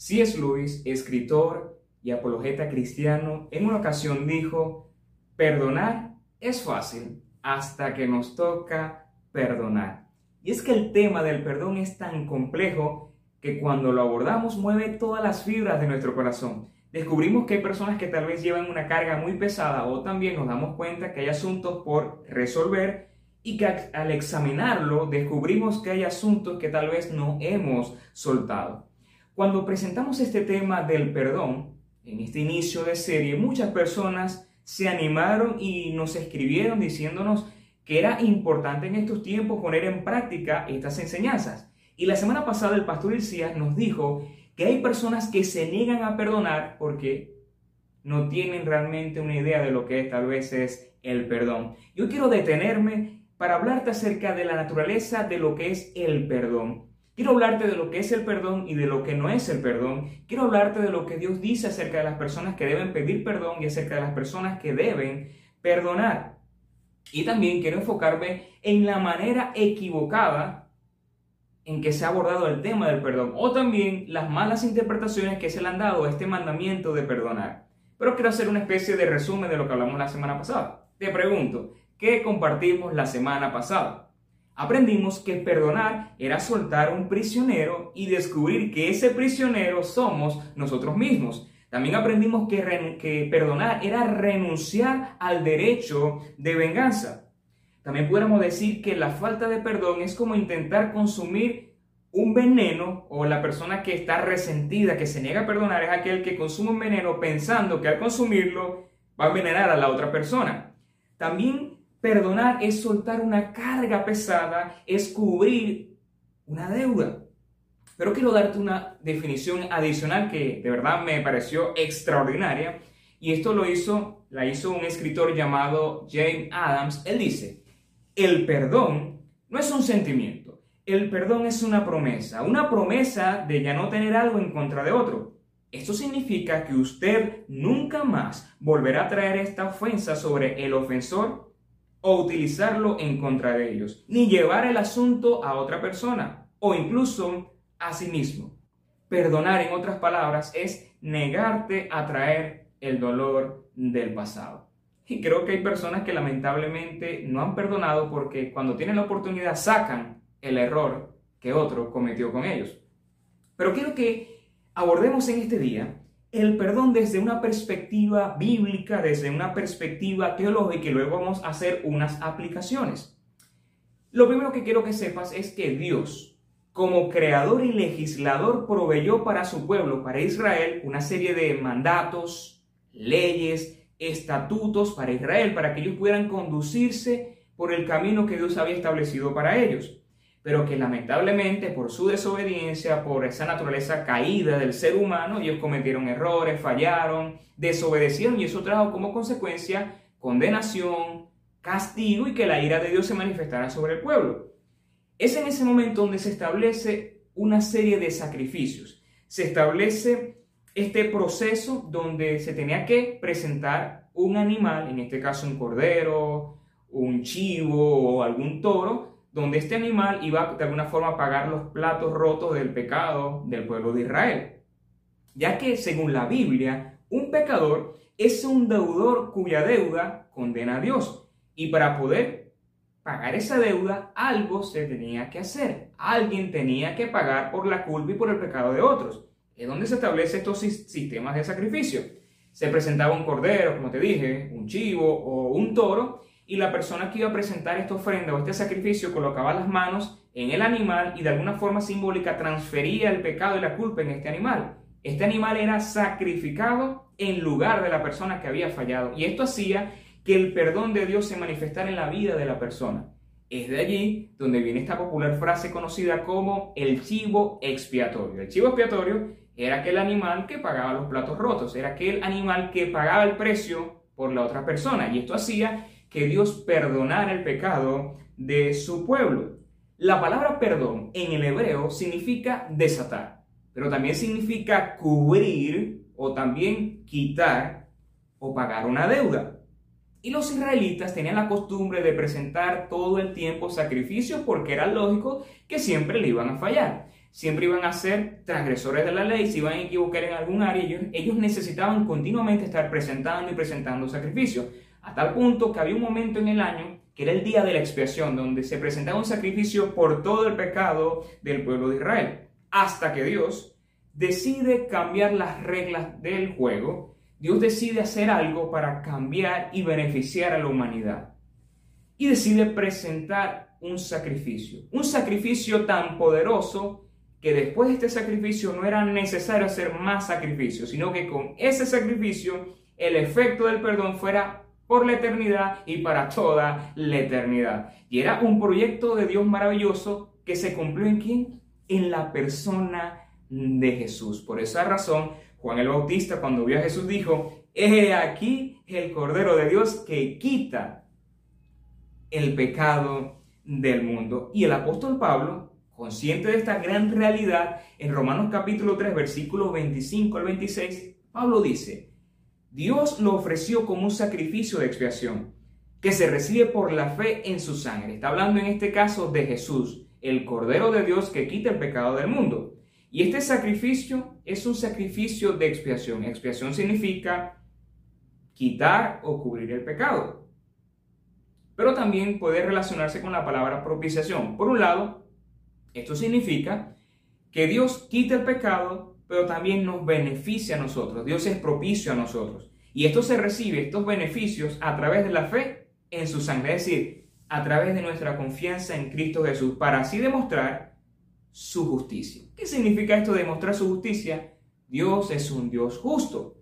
C.S. Lewis, escritor y apologeta cristiano, en una ocasión dijo, perdonar es fácil hasta que nos toca perdonar. Y es que el tema del perdón es tan complejo que cuando lo abordamos mueve todas las fibras de nuestro corazón. Descubrimos que hay personas que tal vez llevan una carga muy pesada o también nos damos cuenta que hay asuntos por resolver y que al examinarlo descubrimos que hay asuntos que tal vez no hemos soltado. Cuando presentamos este tema del perdón, en este inicio de serie, muchas personas se animaron y nos escribieron diciéndonos que era importante en estos tiempos poner en práctica estas enseñanzas. Y la semana pasada el pastor Ilcías nos dijo que hay personas que se niegan a perdonar porque no tienen realmente una idea de lo que tal vez es el perdón. Yo quiero detenerme para hablarte acerca de la naturaleza de lo que es el perdón. Quiero hablarte de lo que es el perdón y de lo que no es el perdón. Quiero hablarte de lo que Dios dice acerca de las personas que deben pedir perdón y acerca de las personas que deben perdonar. Y también quiero enfocarme en la manera equivocada en que se ha abordado el tema del perdón o también las malas interpretaciones que se le han dado a este mandamiento de perdonar. Pero quiero hacer una especie de resumen de lo que hablamos la semana pasada. Te pregunto, ¿qué compartimos la semana pasada? Aprendimos que perdonar era soltar un prisionero y descubrir que ese prisionero somos nosotros mismos. También aprendimos que, que perdonar era renunciar al derecho de venganza. También podemos decir que la falta de perdón es como intentar consumir un veneno o la persona que está resentida, que se niega a perdonar, es aquel que consume un veneno pensando que al consumirlo va a envenenar a la otra persona. También Perdonar es soltar una carga pesada, es cubrir una deuda. Pero quiero darte una definición adicional que de verdad me pareció extraordinaria. Y esto lo hizo, la hizo un escritor llamado James Adams. Él dice, el perdón no es un sentimiento, el perdón es una promesa, una promesa de ya no tener algo en contra de otro. Esto significa que usted nunca más volverá a traer esta ofensa sobre el ofensor o utilizarlo en contra de ellos, ni llevar el asunto a otra persona o incluso a sí mismo. Perdonar, en otras palabras, es negarte a traer el dolor del pasado. Y creo que hay personas que lamentablemente no han perdonado porque cuando tienen la oportunidad sacan el error que otro cometió con ellos. Pero quiero que abordemos en este día el perdón desde una perspectiva bíblica, desde una perspectiva teológica y luego vamos a hacer unas aplicaciones. Lo primero que quiero que sepas es que Dios, como creador y legislador, proveyó para su pueblo, para Israel, una serie de mandatos, leyes, estatutos para Israel, para que ellos puedan conducirse por el camino que Dios había establecido para ellos pero que lamentablemente por su desobediencia, por esa naturaleza caída del ser humano, ellos cometieron errores, fallaron, desobedecieron y eso trajo como consecuencia condenación, castigo y que la ira de Dios se manifestara sobre el pueblo. Es en ese momento donde se establece una serie de sacrificios. Se establece este proceso donde se tenía que presentar un animal, en este caso un cordero, un chivo o algún toro, donde este animal iba de alguna forma a pagar los platos rotos del pecado del pueblo de Israel. Ya que según la Biblia, un pecador es un deudor cuya deuda condena a Dios. Y para poder pagar esa deuda, algo se tenía que hacer. Alguien tenía que pagar por la culpa y por el pecado de otros. Es donde se establecen estos sistemas de sacrificio. Se presentaba un cordero, como te dije, un chivo o un toro, y la persona que iba a presentar esta ofrenda o este sacrificio colocaba las manos en el animal y de alguna forma simbólica transfería el pecado y la culpa en este animal. Este animal era sacrificado en lugar de la persona que había fallado y esto hacía que el perdón de Dios se manifestara en la vida de la persona. Es de allí donde viene esta popular frase conocida como el chivo expiatorio. El chivo expiatorio era aquel animal que pagaba los platos rotos, era aquel animal que pagaba el precio por la otra persona y esto hacía que Dios perdonara el pecado de su pueblo. La palabra perdón en el hebreo significa desatar, pero también significa cubrir o también quitar o pagar una deuda. Y los israelitas tenían la costumbre de presentar todo el tiempo sacrificios porque era lógico que siempre le iban a fallar. siempre iban a ser transgresores de la ley, si iban a equivocar en algún área, ellos, necesitaban continuamente estar presentando y presentando sacrificios, a tal punto que había un momento en el año que era el día de la expiación, donde se presentaba un sacrificio por todo el pecado del pueblo de Israel, hasta que Dios decide cambiar las reglas del juego, Dios decide hacer algo para cambiar y beneficiar a la humanidad. Y decide presentar un sacrificio, un sacrificio tan poderoso que después de este sacrificio no era necesario hacer más sacrificios, sino que con ese sacrificio el efecto del perdón fuera por la eternidad y para toda la eternidad. Y era un proyecto de Dios maravilloso que se cumplió en quién? En la persona de Jesús. Por esa razón, Juan el Bautista cuando vio a Jesús dijo, he aquí el Cordero de Dios que quita el pecado del mundo. Y el apóstol Pablo Consciente de esta gran realidad, en Romanos capítulo 3, versículos 25 al 26, Pablo dice, Dios lo ofreció como un sacrificio de expiación, que se recibe por la fe en su sangre. Está hablando en este caso de Jesús, el Cordero de Dios que quita el pecado del mundo. Y este sacrificio es un sacrificio de expiación. Expiación significa quitar o cubrir el pecado. Pero también puede relacionarse con la palabra propiciación. Por un lado, esto significa que Dios quita el pecado, pero también nos beneficia a nosotros. Dios es propicio a nosotros. Y esto se recibe, estos beneficios, a través de la fe en su sangre, es decir, a través de nuestra confianza en Cristo Jesús, para así demostrar su justicia. ¿Qué significa esto de demostrar su justicia? Dios es un Dios justo.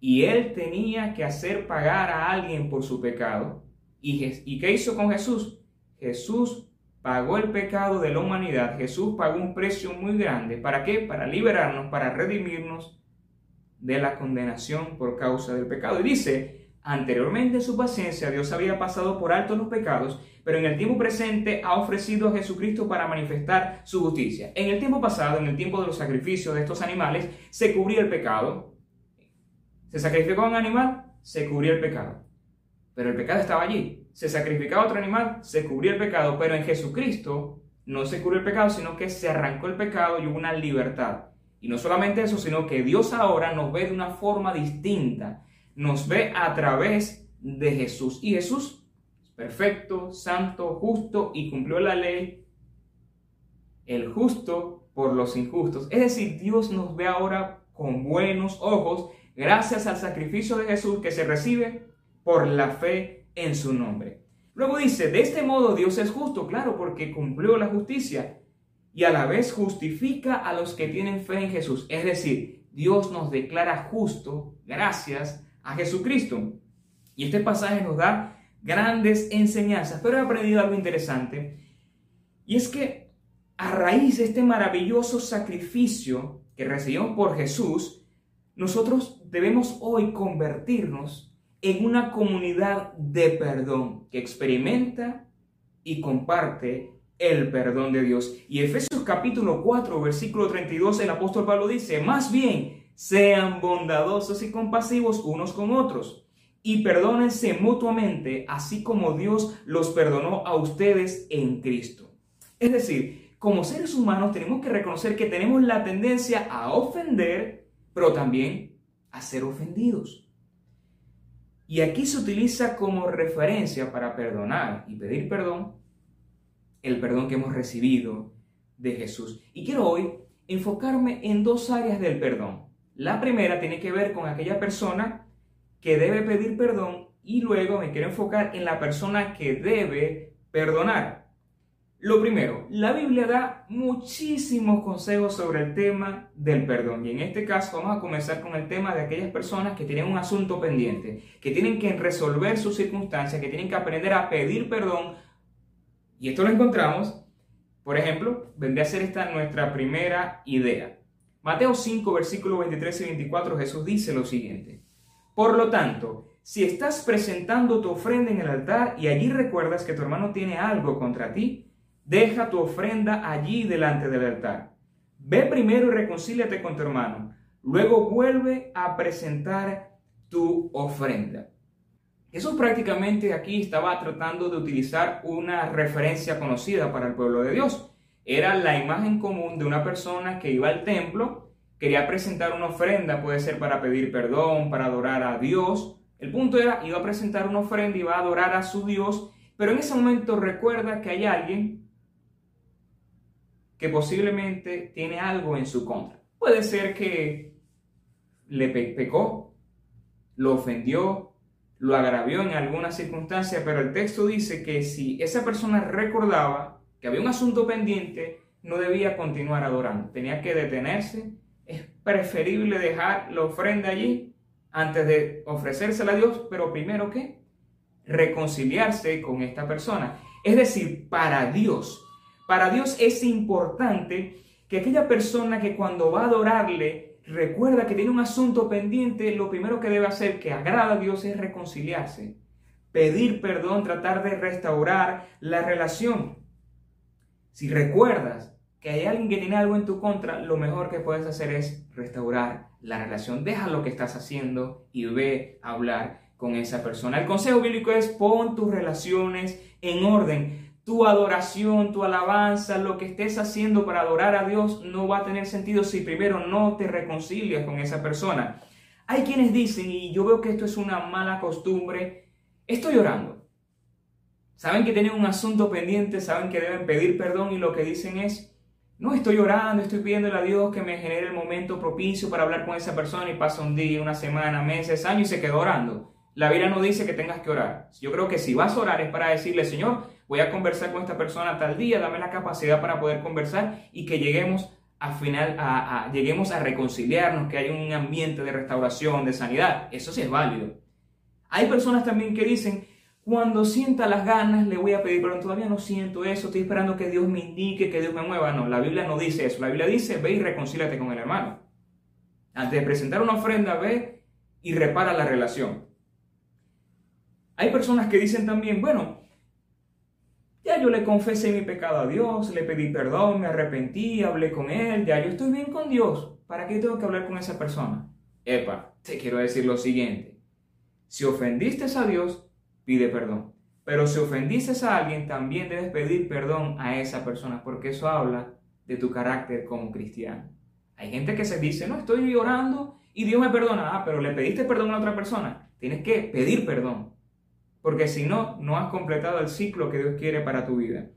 Y Él tenía que hacer pagar a alguien por su pecado. ¿Y, ¿Y qué hizo con Jesús? Jesús pagó el pecado de la humanidad, Jesús pagó un precio muy grande. ¿Para qué? Para liberarnos, para redimirnos de la condenación por causa del pecado. Y dice, anteriormente en su paciencia Dios había pasado por alto los pecados, pero en el tiempo presente ha ofrecido a Jesucristo para manifestar su justicia. En el tiempo pasado, en el tiempo de los sacrificios de estos animales, se cubría el pecado. Se sacrificó un animal, se cubría el pecado. Pero el pecado estaba allí se sacrificaba otro animal, se cubría el pecado, pero en Jesucristo no se cubrió el pecado, sino que se arrancó el pecado y hubo una libertad. Y no solamente eso, sino que Dios ahora nos ve de una forma distinta, nos ve a través de Jesús. Y Jesús, perfecto, santo, justo y cumplió la ley, el justo por los injustos. Es decir, Dios nos ve ahora con buenos ojos gracias al sacrificio de Jesús que se recibe por la fe en su nombre. Luego dice, de este modo Dios es justo, claro, porque cumplió la justicia y a la vez justifica a los que tienen fe en Jesús. Es decir, Dios nos declara justo gracias a Jesucristo. Y este pasaje nos da grandes enseñanzas, pero he aprendido algo interesante. Y es que a raíz de este maravilloso sacrificio que recibimos por Jesús, nosotros debemos hoy convertirnos en una comunidad de perdón que experimenta y comparte el perdón de Dios. Y Efesios capítulo 4, versículo 32, el apóstol Pablo dice, más bien, sean bondadosos y compasivos unos con otros y perdónense mutuamente, así como Dios los perdonó a ustedes en Cristo. Es decir, como seres humanos tenemos que reconocer que tenemos la tendencia a ofender, pero también a ser ofendidos. Y aquí se utiliza como referencia para perdonar y pedir perdón el perdón que hemos recibido de Jesús. Y quiero hoy enfocarme en dos áreas del perdón. La primera tiene que ver con aquella persona que debe pedir perdón y luego me quiero enfocar en la persona que debe perdonar. Lo primero, la Biblia da muchísimos consejos sobre el tema del perdón y en este caso vamos a comenzar con el tema de aquellas personas que tienen un asunto pendiente, que tienen que resolver sus circunstancias, que tienen que aprender a pedir perdón y esto lo encontramos, por ejemplo, vendría a ser esta nuestra primera idea. Mateo 5, versículos 23 y 24, Jesús dice lo siguiente. Por lo tanto, si estás presentando tu ofrenda en el altar y allí recuerdas que tu hermano tiene algo contra ti, Deja tu ofrenda allí delante del altar. Ve primero y reconcíliate con tu hermano. Luego vuelve a presentar tu ofrenda. Eso prácticamente aquí estaba tratando de utilizar una referencia conocida para el pueblo de Dios. Era la imagen común de una persona que iba al templo, quería presentar una ofrenda, puede ser para pedir perdón, para adorar a Dios. El punto era, iba a presentar una ofrenda, iba a adorar a su Dios, pero en ese momento recuerda que hay alguien que posiblemente tiene algo en su contra. Puede ser que le pecó, lo ofendió, lo agravió en alguna circunstancia, pero el texto dice que si esa persona recordaba que había un asunto pendiente, no debía continuar adorando, tenía que detenerse. Es preferible dejar la ofrenda allí antes de ofrecérsela a Dios, pero primero que reconciliarse con esta persona. Es decir, para Dios, para Dios es importante que aquella persona que cuando va a adorarle recuerda que tiene un asunto pendiente, lo primero que debe hacer que agrada a Dios es reconciliarse, pedir perdón, tratar de restaurar la relación. Si recuerdas que hay alguien que tiene algo en tu contra, lo mejor que puedes hacer es restaurar la relación. Deja lo que estás haciendo y ve a hablar con esa persona. El consejo bíblico es pon tus relaciones en orden tu adoración, tu alabanza, lo que estés haciendo para adorar a Dios no va a tener sentido si primero no te reconcilias con esa persona. Hay quienes dicen, y yo veo que esto es una mala costumbre, estoy orando. Saben que tienen un asunto pendiente, saben que deben pedir perdón y lo que dicen es, no estoy orando, estoy pidiéndole a Dios que me genere el momento propicio para hablar con esa persona y pasa un día, una semana, meses, años y se quedó orando. La Biblia no dice que tengas que orar. Yo creo que si vas a orar es para decirle, Señor, voy a conversar con esta persona tal día, dame la capacidad para poder conversar y que lleguemos a final, a, lleguemos a reconciliarnos, que haya un ambiente de restauración, de sanidad. Eso sí es válido. Hay personas también que dicen, cuando sienta las ganas le voy a pedir pero Todavía no siento eso, estoy esperando que Dios me indique, que Dios me mueva. No, la Biblia no dice eso. La Biblia dice, ve y reconcíliate con el hermano. Antes de presentar una ofrenda, ve y repara la relación. Hay personas que dicen también, bueno, ya yo le confesé mi pecado a Dios, le pedí perdón, me arrepentí, hablé con Él, ya yo estoy bien con Dios. ¿Para qué tengo que hablar con esa persona? Epa, te quiero decir lo siguiente. Si ofendiste a Dios, pide perdón. Pero si ofendiste a alguien, también debes pedir perdón a esa persona, porque eso habla de tu carácter como cristiano. Hay gente que se dice, no, estoy orando y Dios me perdona. Ah, pero le pediste perdón a otra persona. Tienes que pedir perdón porque si no, no has completado el ciclo que Dios quiere para tu vida.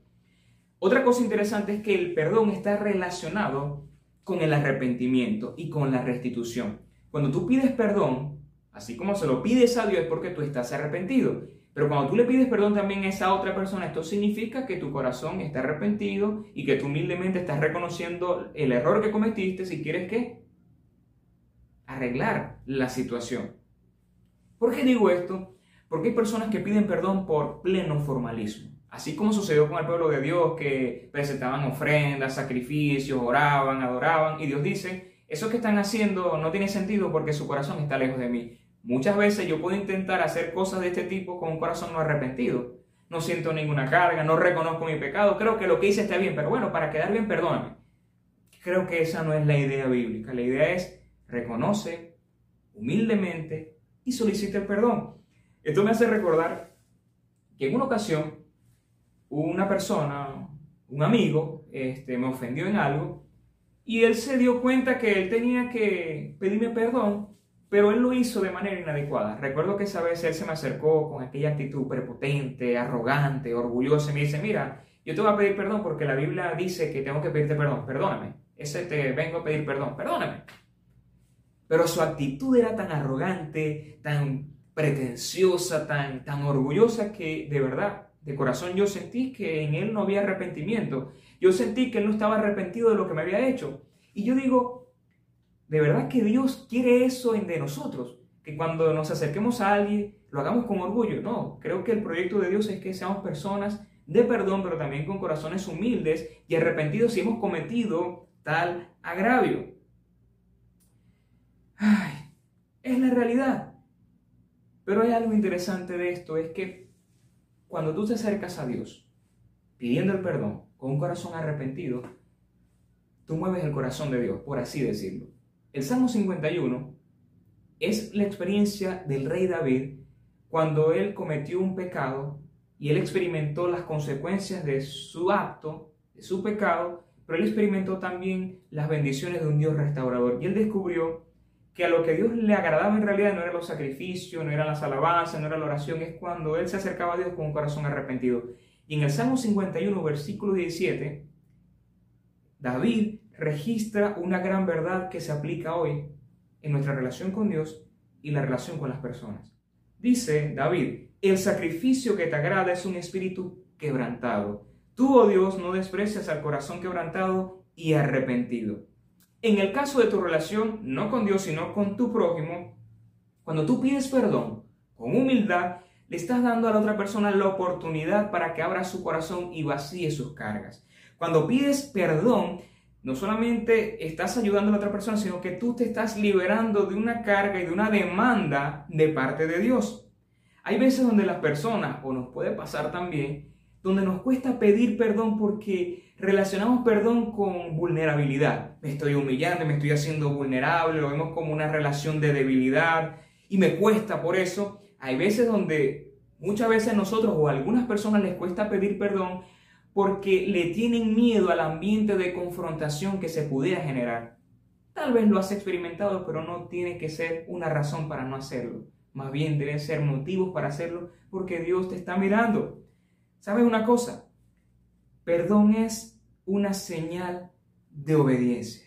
Otra cosa interesante es que el perdón está relacionado con el arrepentimiento y con la restitución. Cuando tú pides perdón, así como se lo pides a Dios es porque tú estás arrepentido. Pero cuando tú le pides perdón también a esa otra persona, esto significa que tu corazón está arrepentido y que tú humildemente estás reconociendo el error que cometiste si quieres que arreglar la situación. ¿Por qué digo esto? Porque hay personas que piden perdón por pleno formalismo. Así como sucedió con el pueblo de Dios que presentaban ofrendas, sacrificios, oraban, adoraban. Y Dios dice, eso que están haciendo no tiene sentido porque su corazón está lejos de mí. Muchas veces yo puedo intentar hacer cosas de este tipo con un corazón no arrepentido. No siento ninguna carga, no reconozco mi pecado, creo que lo que hice está bien, pero bueno, para quedar bien, perdóname. Creo que esa no es la idea bíblica. La idea es reconoce humildemente y solicite el perdón. Esto me hace recordar que en una ocasión una persona, un amigo, este, me ofendió en algo y él se dio cuenta que él tenía que pedirme perdón, pero él lo hizo de manera inadecuada. Recuerdo que esa vez él se me acercó con aquella actitud prepotente, arrogante, orgullosa y me dice, mira, yo te voy a pedir perdón porque la Biblia dice que tengo que pedirte perdón, perdóname. Ese te vengo a pedir perdón, perdóname. Pero su actitud era tan arrogante, tan pretenciosa, tan, tan orgullosa que de verdad, de corazón yo sentí que en él no había arrepentimiento. Yo sentí que él no estaba arrepentido de lo que me había hecho. Y yo digo, de verdad que Dios quiere eso en de nosotros, que cuando nos acerquemos a alguien lo hagamos con orgullo. No, creo que el proyecto de Dios es que seamos personas de perdón, pero también con corazones humildes y arrepentidos si hemos cometido tal agravio. Ay, es la realidad. Pero hay algo interesante de esto, es que cuando tú te acercas a Dios pidiendo el perdón con un corazón arrepentido, tú mueves el corazón de Dios, por así decirlo. El Salmo 51 es la experiencia del rey David cuando él cometió un pecado y él experimentó las consecuencias de su acto de su pecado, pero él experimentó también las bendiciones de un Dios restaurador. Y él descubrió que a lo que Dios le agradaba en realidad no eran los sacrificios, no eran las alabanzas, no era la oración, es cuando él se acercaba a Dios con un corazón arrepentido. Y en el Salmo 51, versículo 17, David registra una gran verdad que se aplica hoy en nuestra relación con Dios y la relación con las personas. Dice David, el sacrificio que te agrada es un espíritu quebrantado. Tú, oh Dios, no desprecias al corazón quebrantado y arrepentido. En el caso de tu relación, no con Dios, sino con tu prójimo, cuando tú pides perdón con humildad, le estás dando a la otra persona la oportunidad para que abra su corazón y vacíe sus cargas. Cuando pides perdón, no solamente estás ayudando a la otra persona, sino que tú te estás liberando de una carga y de una demanda de parte de Dios. Hay veces donde las personas, o nos puede pasar también, donde nos cuesta pedir perdón porque relacionamos perdón con vulnerabilidad. Me estoy humillando, me estoy haciendo vulnerable, lo vemos como una relación de debilidad y me cuesta por eso. Hay veces donde muchas veces nosotros o a algunas personas les cuesta pedir perdón porque le tienen miedo al ambiente de confrontación que se pudiera generar. Tal vez lo has experimentado, pero no tiene que ser una razón para no hacerlo. Más bien deben ser motivos para hacerlo porque Dios te está mirando. ¿Sabes una cosa? Perdón es una señal de obediencia.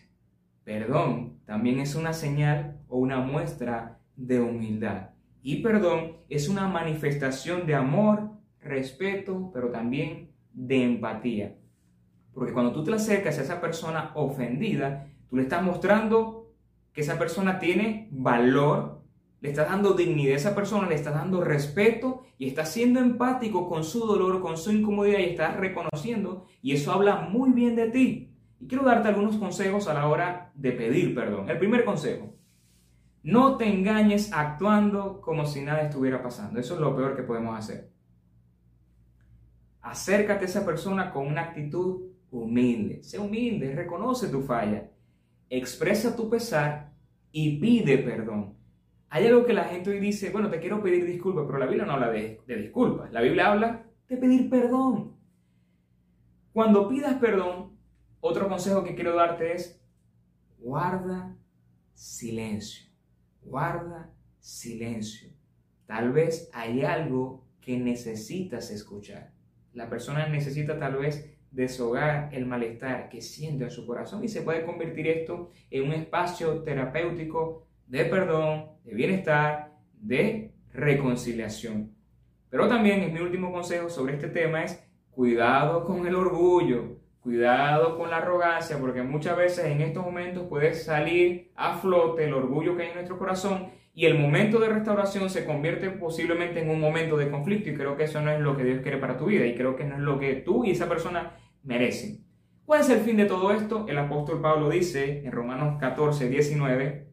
Perdón también es una señal o una muestra de humildad. Y perdón es una manifestación de amor, respeto, pero también de empatía. Porque cuando tú te acercas a esa persona ofendida, tú le estás mostrando que esa persona tiene valor, le estás dando dignidad a esa persona, le estás dando respeto y estás siendo empático con su dolor, con su incomodidad y estás reconociendo y eso habla muy bien de ti. Y quiero darte algunos consejos a la hora de pedir perdón. El primer consejo, no te engañes actuando como si nada estuviera pasando. Eso es lo peor que podemos hacer. Acércate a esa persona con una actitud humilde. Sé humilde, reconoce tu falla, expresa tu pesar y pide perdón. Hay algo que la gente hoy dice, bueno, te quiero pedir disculpas, pero la Biblia no habla de, disculpas. La Biblia habla de pedir perdón. Cuando pidas perdón, otro consejo que quiero darte es, guarda silencio. Guarda silencio. Tal vez hay algo que necesitas escuchar. La persona necesita tal vez deshogar el malestar que siente en su corazón y se puede convertir esto en un espacio terapéutico de perdón, de bienestar, de reconciliación. Pero también es mi último consejo sobre este tema es cuidado con el orgullo, cuidado con la arrogancia, porque muchas veces en estos momentos puede salir a flote el orgullo que hay en nuestro corazón y el momento de restauración se convierte posiblemente en un momento de conflicto y creo que eso no es lo que Dios quiere para tu vida y creo que no es lo que tú y esa persona merecen. ¿Cuál es el fin de todo esto? El apóstol Pablo dice en Romanos 14, 19,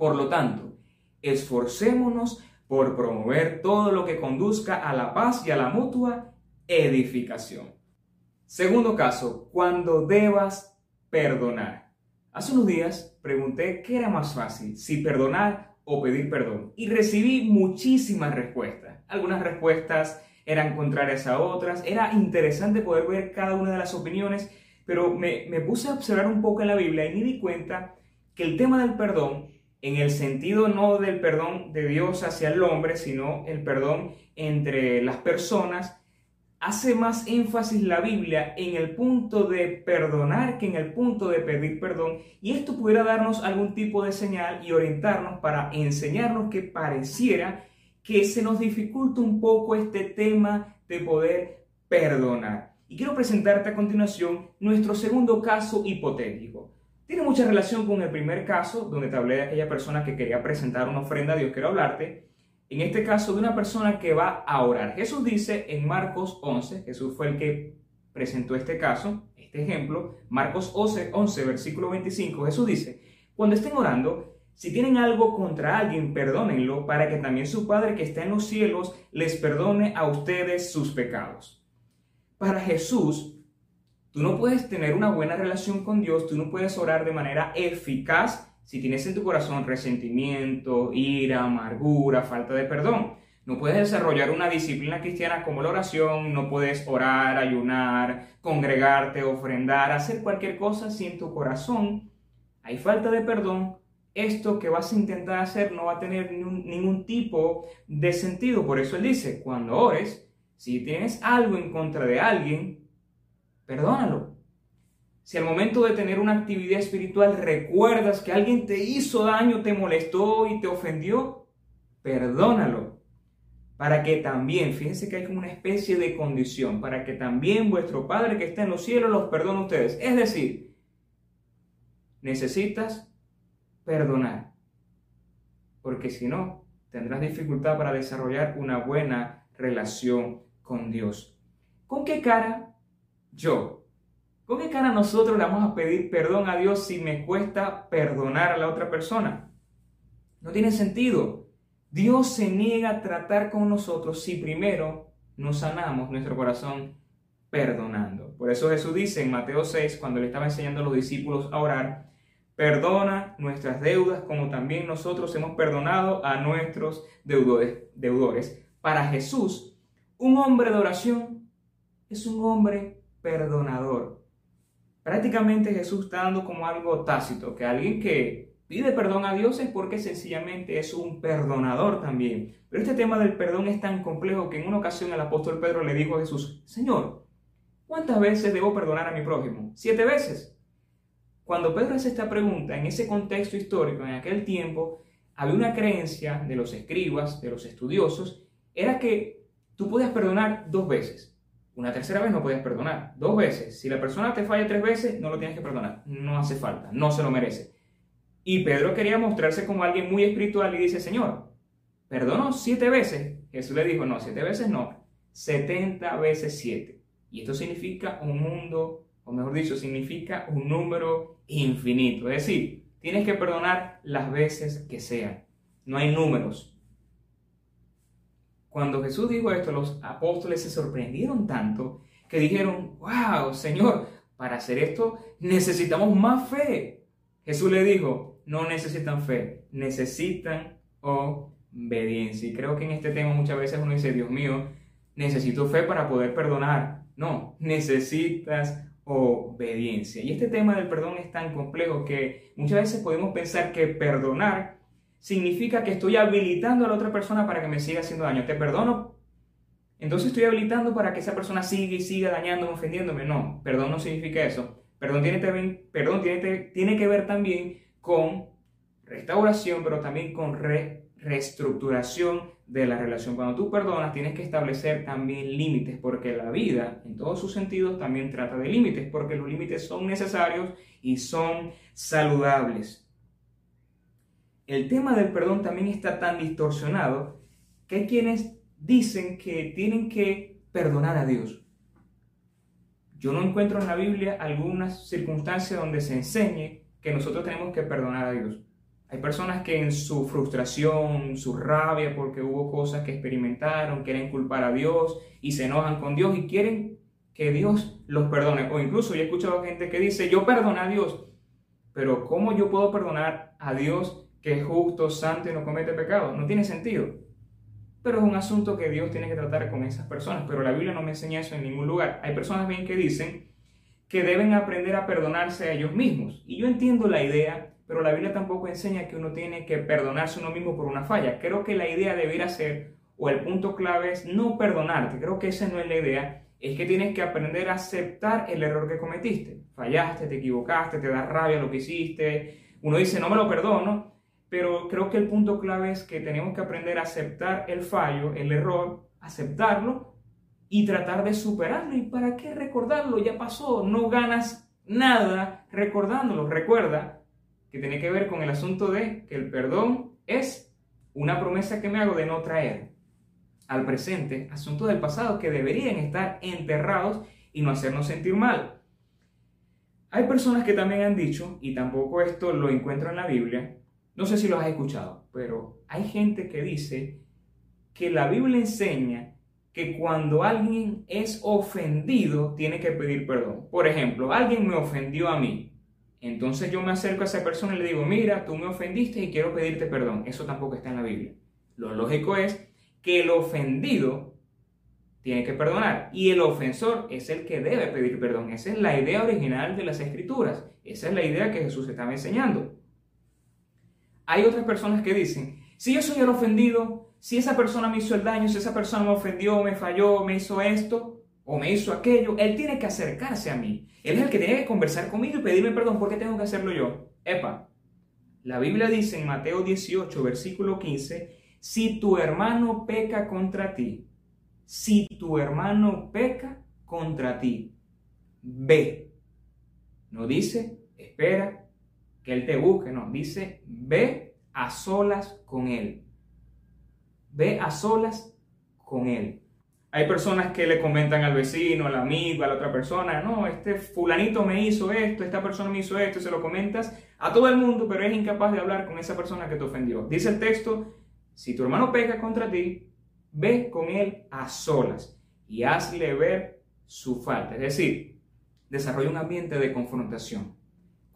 por lo tanto, esforcémonos por promover todo lo que conduzca a la paz y a la mutua edificación. Segundo caso, cuando debas perdonar. Hace unos días pregunté qué era más fácil, si perdonar o pedir perdón. Y recibí muchísimas respuestas. Algunas respuestas eran contrarias a otras. Era interesante poder ver cada una de las opiniones, pero me, me puse a observar un poco en la Biblia y me di cuenta que el tema del perdón, en el sentido no del perdón de Dios hacia el hombre, sino el perdón entre las personas, hace más énfasis la Biblia en el punto de perdonar que en el punto de pedir perdón y esto pudiera darnos algún tipo de señal y orientarnos para enseñarnos que pareciera que se nos dificulta un poco este tema de poder perdonar. Y quiero presentarte a continuación nuestro segundo caso hipotético. Tiene mucha relación con el primer caso, donde te hablé de aquella persona que quería presentar una ofrenda a Dios. Quiero hablarte en este caso de una persona que va a orar. Jesús dice en Marcos 11, Jesús fue el que presentó este caso, este ejemplo, Marcos 11, 11 versículo 25, Jesús dice, cuando estén orando, si tienen algo contra alguien, perdónenlo para que también su Padre que está en los cielos les perdone a ustedes sus pecados. Para Jesús, tú no puedes tener una buena relación con Dios, tú no puedes orar de manera eficaz si tienes en tu corazón resentimiento, ira, amargura, falta de perdón. No puedes desarrollar una disciplina cristiana como la oración, no puedes orar, ayunar, congregarte, ofrendar, hacer cualquier cosa si en tu corazón hay falta de perdón. Esto que vas a intentar hacer no va a tener ningún, tipo de sentido. Por eso él dice, cuando ores, si tienes algo en contra de alguien, perdónalo. Si al momento de tener una actividad espiritual recuerdas que alguien te hizo daño, te molestó y te ofendió, perdónalo. Para que también, fíjense que hay como una especie de condición, para que también vuestro Padre que está en los cielos los perdone a ustedes. Es decir, necesitas perdonar. Porque si no, tendrás dificultad para desarrollar una buena relación con Dios. ¿Con qué cara yo? ¿Con qué cara nosotros le vamos a pedir perdón a Dios si me cuesta perdonar a la otra persona? No tiene sentido. Dios se niega a tratar con nosotros si primero nos sanamos nuestro corazón perdonando. Por eso Jesús dice en Mateo 6, cuando le estaba enseñando a los discípulos a orar, perdona nuestras deudas como también nosotros hemos perdonado a nuestros deudores. Para Jesús, un hombre de oración es un hombre perdonador. Prácticamente Jesús está dando como algo tácito, que alguien que pide perdón a Dios es porque sencillamente es un perdonador también. Pero este tema del perdón es tan complejo que en una ocasión el apóstol Pedro le dijo a Jesús, Señor, ¿cuántas veces debo perdonar a mi prójimo? ¿Siete veces? Cuando Pedro hace esta pregunta, en ese contexto histórico, en aquel tiempo, había una creencia de los escribas, de los estudiosos, era que tú podías perdonar dos veces. Una tercera vez no podías perdonar. Dos veces. Si la persona te falla tres veces, no lo tienes que perdonar. No hace falta. No se lo merece. Y Pedro quería mostrarse como alguien muy espiritual y dice, Señor, perdono siete veces. Jesús le dijo, no, siete veces no. Setenta veces siete. Y esto significa un mundo, o mejor dicho, significa un número infinito. Es decir, tienes que perdonar las veces que sean. No hay números. Cuando Jesús dijo esto, los apóstoles se sorprendieron tanto que dijeron, wow, Señor, para hacer esto necesitamos más fe. Jesús le dijo, no necesitan fe, necesitan obediencia. Y creo que en este tema muchas veces uno dice, Dios mío, necesito fe para poder perdonar. No, necesitas obediencia. Y este tema del perdón es tan complejo que muchas veces podemos pensar que perdonar significa que estoy habilitando a la otra persona para que me siga haciendo daño. Te perdono, entonces estoy habilitando para que esa persona siga y siga dañándome, ofendiéndome. No, perdón no significa eso. Perdón tiene, perdón tiene, tiene que ver también con restauración, pero también con reestructuración de la relación. Cuando tú perdonas, tienes que establecer también límites, porque la vida, en todos sus sentidos, también trata de límites, porque los límites son necesarios y son saludables el tema del perdón también está tan distorsionado que hay quienes dicen que tienen que perdonar a Dios. Yo no encuentro en la Biblia alguna circunstancia donde se enseñe que nosotros tenemos que perdonar a Dios. Hay personas que en su frustración, su rabia porque hubo cosas que experimentaron, quieren culpar a Dios y se enojan con Dios y quieren que Dios los perdone. O incluso yo he escuchado gente que dice, yo perdono a Dios, pero ¿cómo yo puedo perdonar a Dios que es justo, santo y no comete pecado. No tiene sentido. Pero es un asunto que Dios tiene que tratar con esas personas. Pero la Biblia no me enseña eso en ningún lugar. Hay personas bien que dicen que deben aprender a perdonarse a ellos mismos. Y yo entiendo la idea, pero la Biblia tampoco enseña que uno tiene que perdonarse uno mismo por una falla. Creo que la idea debería ser, o el punto clave es no perdonarte. Creo que esa no es la idea. Es que tienes que aprender a aceptar el error que cometiste. Fallaste, te equivocaste, te da rabia lo que hiciste. Uno dice, no me lo perdono, pero creo que el punto clave es que tenemos que aprender a aceptar el fallo, el error, aceptarlo y tratar de superarlo. ¿Y para qué recordarlo? Ya pasó, no ganas nada recordándolo. Recuerda que tiene que ver con el asunto de que el perdón es una promesa que me hago de no traer al presente asuntos del pasado que deberían estar enterrados y no hacernos sentir mal. Hay personas que también han dicho, y tampoco esto lo encuentro en la Biblia, no sé si lo has escuchado, pero hay gente que dice que la Biblia enseña que cuando alguien es ofendido tiene que pedir perdón. Por ejemplo, alguien me ofendió a mí. Entonces yo me acerco a esa persona y le digo, mira, tú me ofendiste y quiero pedirte perdón. Eso tampoco está en la Biblia. Lo lógico es que el ofendido tiene que perdonar y el ofensor es el que debe pedir perdón. Esa es la idea original de las escrituras. Esa es la idea que Jesús estaba enseñando. Hay otras personas que dicen, si yo soy el ofendido, si esa persona me hizo el daño, si esa persona me ofendió, me falló, me hizo esto o me hizo aquello, él tiene que acercarse a mí. Él es el que tiene que conversar conmigo y pedirme perdón. ¿Por qué tengo que hacerlo yo? Epa, la Biblia dice en Mateo 18, versículo 15, si tu hermano peca contra ti, si tu hermano peca contra ti, ve. No dice, espera que él te busque, no, dice, ve a solas con él. Ve a solas con él. Hay personas que le comentan al vecino, al amigo, a la otra persona, no, este fulanito me hizo esto, esta persona me hizo esto, se lo comentas a todo el mundo, pero es incapaz de hablar con esa persona que te ofendió. Dice el texto, si tu hermano peca contra ti, ve con él a solas y hazle ver su falta. Es decir, desarrolla un ambiente de confrontación.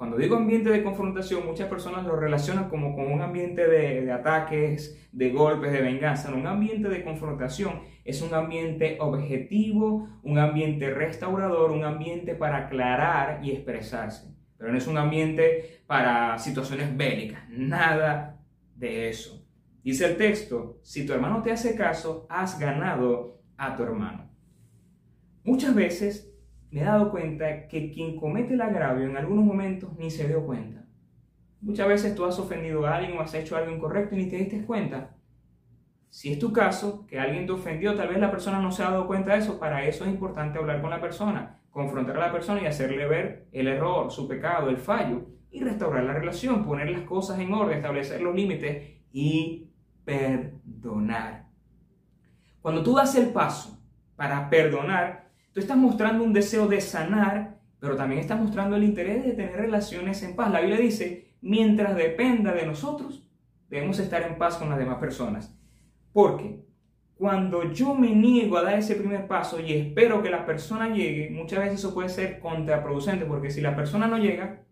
Cuando digo ambiente de confrontación, muchas personas lo relacionan como con un ambiente de, ataques, de golpes, de venganza. un ambiente de confrontación es un ambiente objetivo, un ambiente restaurador, un ambiente para aclarar y expresarse. Pero no es un ambiente para situaciones bélicas, nada de eso. Dice el texto, si tu hermano te hace caso, has ganado a tu hermano. Muchas veces me he dado cuenta que quien comete el agravio en algunos momentos ni se dio cuenta. Muchas veces tú has ofendido a alguien o has hecho algo incorrecto y ni te diste cuenta. Si es tu caso, que alguien te ofendió, tal vez la persona no se ha dado cuenta de eso, para eso es importante hablar con la persona, confrontar a la persona y hacerle ver el error, su pecado, el fallo, y restaurar la relación, poner las cosas en orden, establecer los límites y perdonar. Cuando tú das el paso para perdonar, Tú estás mostrando un deseo de sanar, pero también estás mostrando el interés de tener relaciones en paz. La Biblia dice, mientras dependa de nosotros, debemos estar en paz con las demás personas. Porque cuando yo me niego a dar ese primer paso y espero que la persona llegue, muchas veces eso puede ser contraproducente, porque si la persona no llega,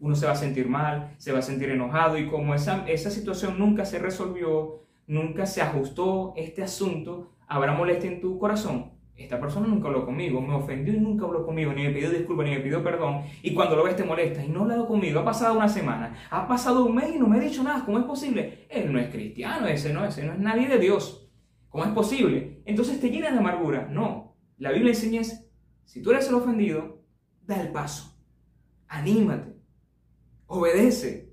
uno se va a sentir mal, se va a sentir enojado y como esa, esa situación nunca se resolvió, nunca se ajustó este asunto, habrá molestia en tu corazón esta persona nunca habló conmigo, me ofendió y nunca habló conmigo, ni me pidió disculpas, ni me pidió perdón, y cuando lo ves te molesta y no ha hablado conmigo, ha pasado una semana, ha pasado un mes y no me ha dicho nada, ¿cómo es posible? Él no es cristiano, ese no, ese no es nadie de Dios, ¿cómo es posible? Entonces te llenas de amargura, no, la Biblia enseña es, si tú eres el ofendido, da el paso, anímate, obedece.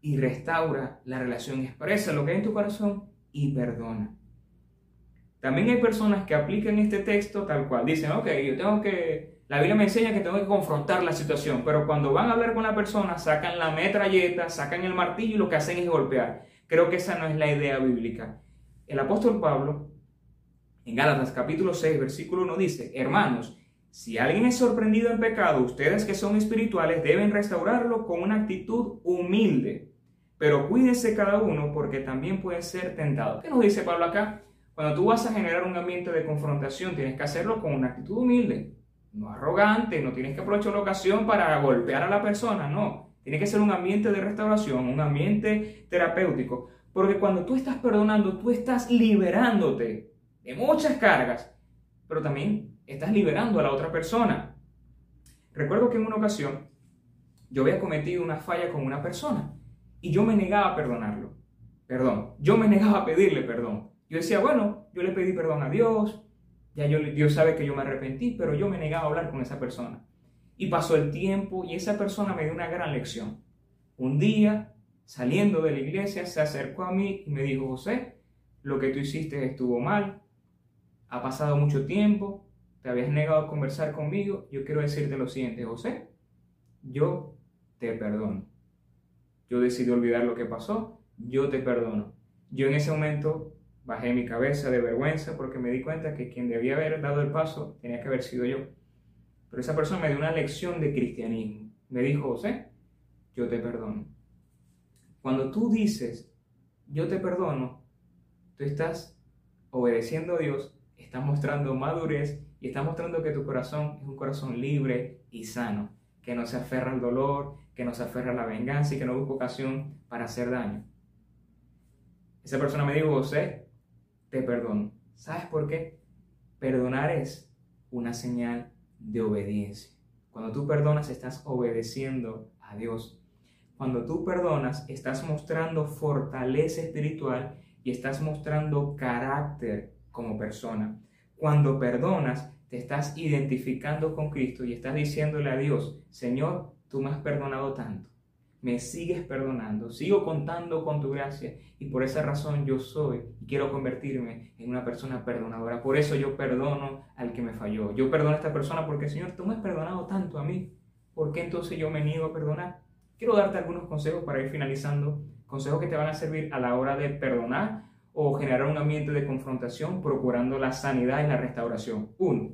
Y restaura la relación, expresa lo que hay en tu corazón y perdona. También hay personas que aplican este texto tal cual. Dicen, ok, yo tengo que, la Biblia me enseña que tengo que confrontar la situación, pero cuando van a hablar con la persona, sacan la metralleta, sacan el martillo y lo que hacen es golpear. Creo que esa no es la idea bíblica. El apóstol Pablo, en Gálatas capítulo 6, versículo 1 dice, hermanos, si alguien es sorprendido en pecado, ustedes que son espirituales deben restaurarlo con una actitud humilde. Pero cuídense cada uno porque también puede ser tentado. ¿Qué nos dice Pablo acá? Cuando tú vas a generar un ambiente de confrontación, tienes que hacerlo con una actitud humilde, no arrogante, no tienes que aprovechar la ocasión para golpear a la persona, no. Tiene que ser un ambiente de restauración, un ambiente terapéutico, porque cuando tú estás perdonando, tú estás liberándote de muchas cargas, pero también estás liberando a la otra persona. Recuerdo que en una ocasión yo había cometido una falla con una persona y yo me negaba a perdonarlo. Perdón, yo me negaba a pedirle perdón. Yo decía, bueno, yo le pedí perdón a Dios, ya yo, Dios sabe que yo me arrepentí, pero yo me negaba a hablar con esa persona. Y pasó el tiempo y esa persona me dio una gran lección. Un día, saliendo de la iglesia, se acercó a mí y me dijo, José, lo que tú hiciste estuvo mal, ha pasado mucho tiempo, te habías negado a conversar conmigo, yo quiero decirte lo siguiente, José, yo te perdono. Yo decidí olvidar lo que pasó, yo te perdono. Yo en ese momento Bajé mi cabeza de vergüenza porque me di cuenta que quien debía haber dado el paso tenía que haber sido yo. Pero esa persona me dio una lección de cristianismo. Me dijo, José, yo te perdono. Cuando tú dices, yo te perdono, tú estás obedeciendo a Dios, estás mostrando madurez y estás mostrando que tu corazón es un corazón libre y sano, que no se aferra al dolor, que no se aferra a la venganza y que no busca ocasión para hacer daño. Esa persona me dijo, José, te perdono. ¿Sabes por qué? Perdonar es una señal de obediencia. Cuando tú perdonas, estás obedeciendo a Dios. Cuando tú perdonas, estás mostrando fortaleza espiritual y estás mostrando carácter como persona. Cuando perdonas, te estás identificando con Cristo y estás diciéndole a Dios, Señor, tú me has perdonado tanto, me sigues perdonando, sigo contando con tu gracia y por esa razón yo soy y quiero convertirme en una persona perdonadora. Por eso yo perdono al que me falló. Yo perdono a esta persona porque, Señor, tú me has perdonado tanto a mí. ¿Por qué entonces yo me niego a perdonar? Quiero darte algunos consejos para ir finalizando, consejos que te van a servir a la hora de perdonar o generar un ambiente de confrontación procurando la sanidad y la restauración. Uno,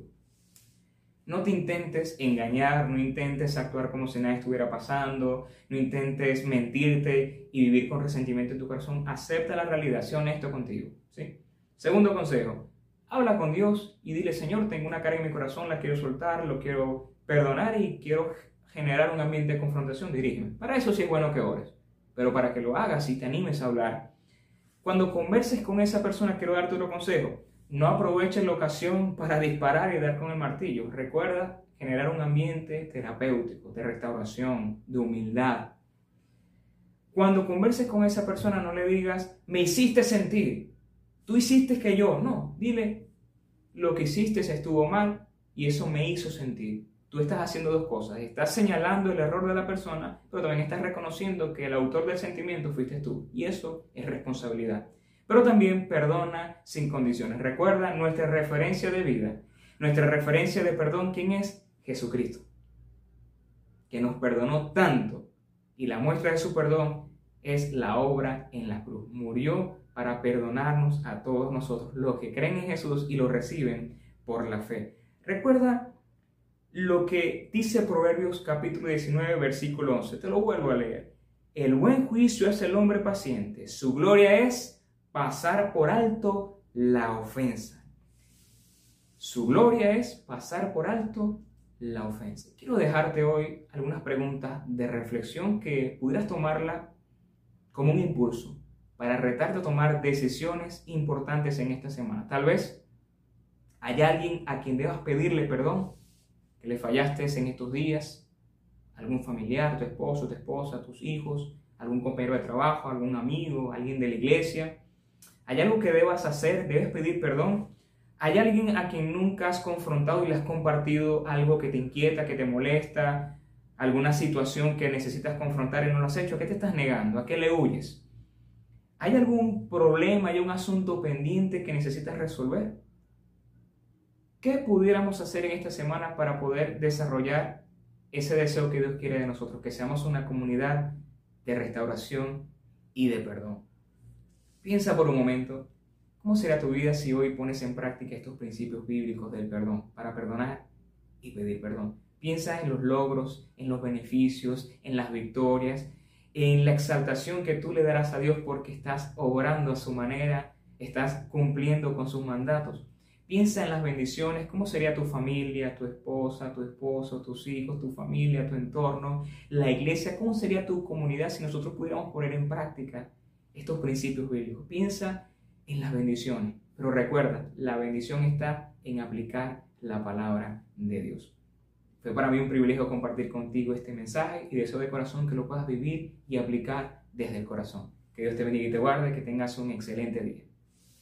no te intentes engañar, no intentes actuar como si nada estuviera pasando, no intentes mentirte y vivir con resentimiento en tu corazón. Acepta la realidad, sé honesto contigo. ¿sí? Segundo consejo, habla con Dios y dile, Señor, tengo una cara en mi corazón, la quiero soltar, lo quiero perdonar y quiero generar un ambiente de confrontación, dirígeme. Para eso sí es bueno que ores, pero para que lo hagas y te animes a hablar. Cuando converses con esa persona, quiero darte otro consejo no aproveches la ocasión para disparar y dar con el martillo. Recuerda generar un ambiente terapéutico, de restauración, de humildad. Cuando converses con esa persona, no le digas, me hiciste sentir, tú hiciste que yo. No, dile, lo que hiciste estuvo mal y eso me hizo sentir. Tú estás haciendo dos cosas. Estás señalando el error de la persona, pero también estás reconociendo que el autor del sentimiento fuiste tú. Y eso es responsabilidad pero también perdona sin condiciones. Recuerda nuestra referencia de vida, nuestra referencia de perdón, ¿quién es? Jesucristo, que nos perdonó tanto y la muestra de su perdón es la obra en la cruz. Murió para perdonarnos a todos nosotros, los que creen en Jesús y lo reciben por la fe. Recuerda lo que dice Proverbios capítulo 19, versículo 11. Te lo vuelvo a leer. El buen juicio es el hombre paciente. Su gloria es pasar por alto la ofensa. Su gloria es pasar por alto la ofensa. Quiero dejarte hoy algunas preguntas de reflexión que pudieras tomarla como un impulso para retarte a tomar decisiones importantes en esta semana. Tal vez hay alguien a quien debas pedirle perdón, que le fallaste en estos días, algún familiar, tu esposo, tu esposa, tus hijos, algún compañero de trabajo, algún amigo, alguien de la iglesia ¿Hay algo que debas hacer? ¿Debes pedir perdón? ¿Hay alguien a quien nunca has confrontado y le has compartido algo que te inquieta, que te molesta, alguna situación que necesitas confrontar y no lo has hecho? ¿A qué te estás negando? ¿A qué le huyes? ¿Hay algún problema, hay un asunto pendiente que necesitas resolver? ¿Qué pudiéramos hacer en esta semana para poder desarrollar ese deseo que Dios quiere de nosotros? Que seamos una comunidad de restauración y de perdón. Piensa por un momento, ¿cómo será tu vida si hoy pones en práctica estos principios bíblicos del perdón para perdonar y pedir perdón? Piensa en los logros, en los beneficios, en las victorias, en la exaltación que tú le darás a Dios porque estás obrando a su manera, estás cumpliendo con sus mandatos. Piensa en las bendiciones, cómo sería tu familia, tu esposa, tu esposo, tus hijos, tu familia, tu entorno, la iglesia, cómo sería tu comunidad si nosotros pudiéramos poner en práctica estos principios bíblicos. Piensa en las bendiciones, pero recuerda, la bendición está en aplicar la palabra de Dios. Fue para mí un privilegio compartir contigo este mensaje y deseo de corazón que lo puedas vivir y aplicar desde el corazón. Que Dios te bendiga y te guarde, que tengas un excelente día.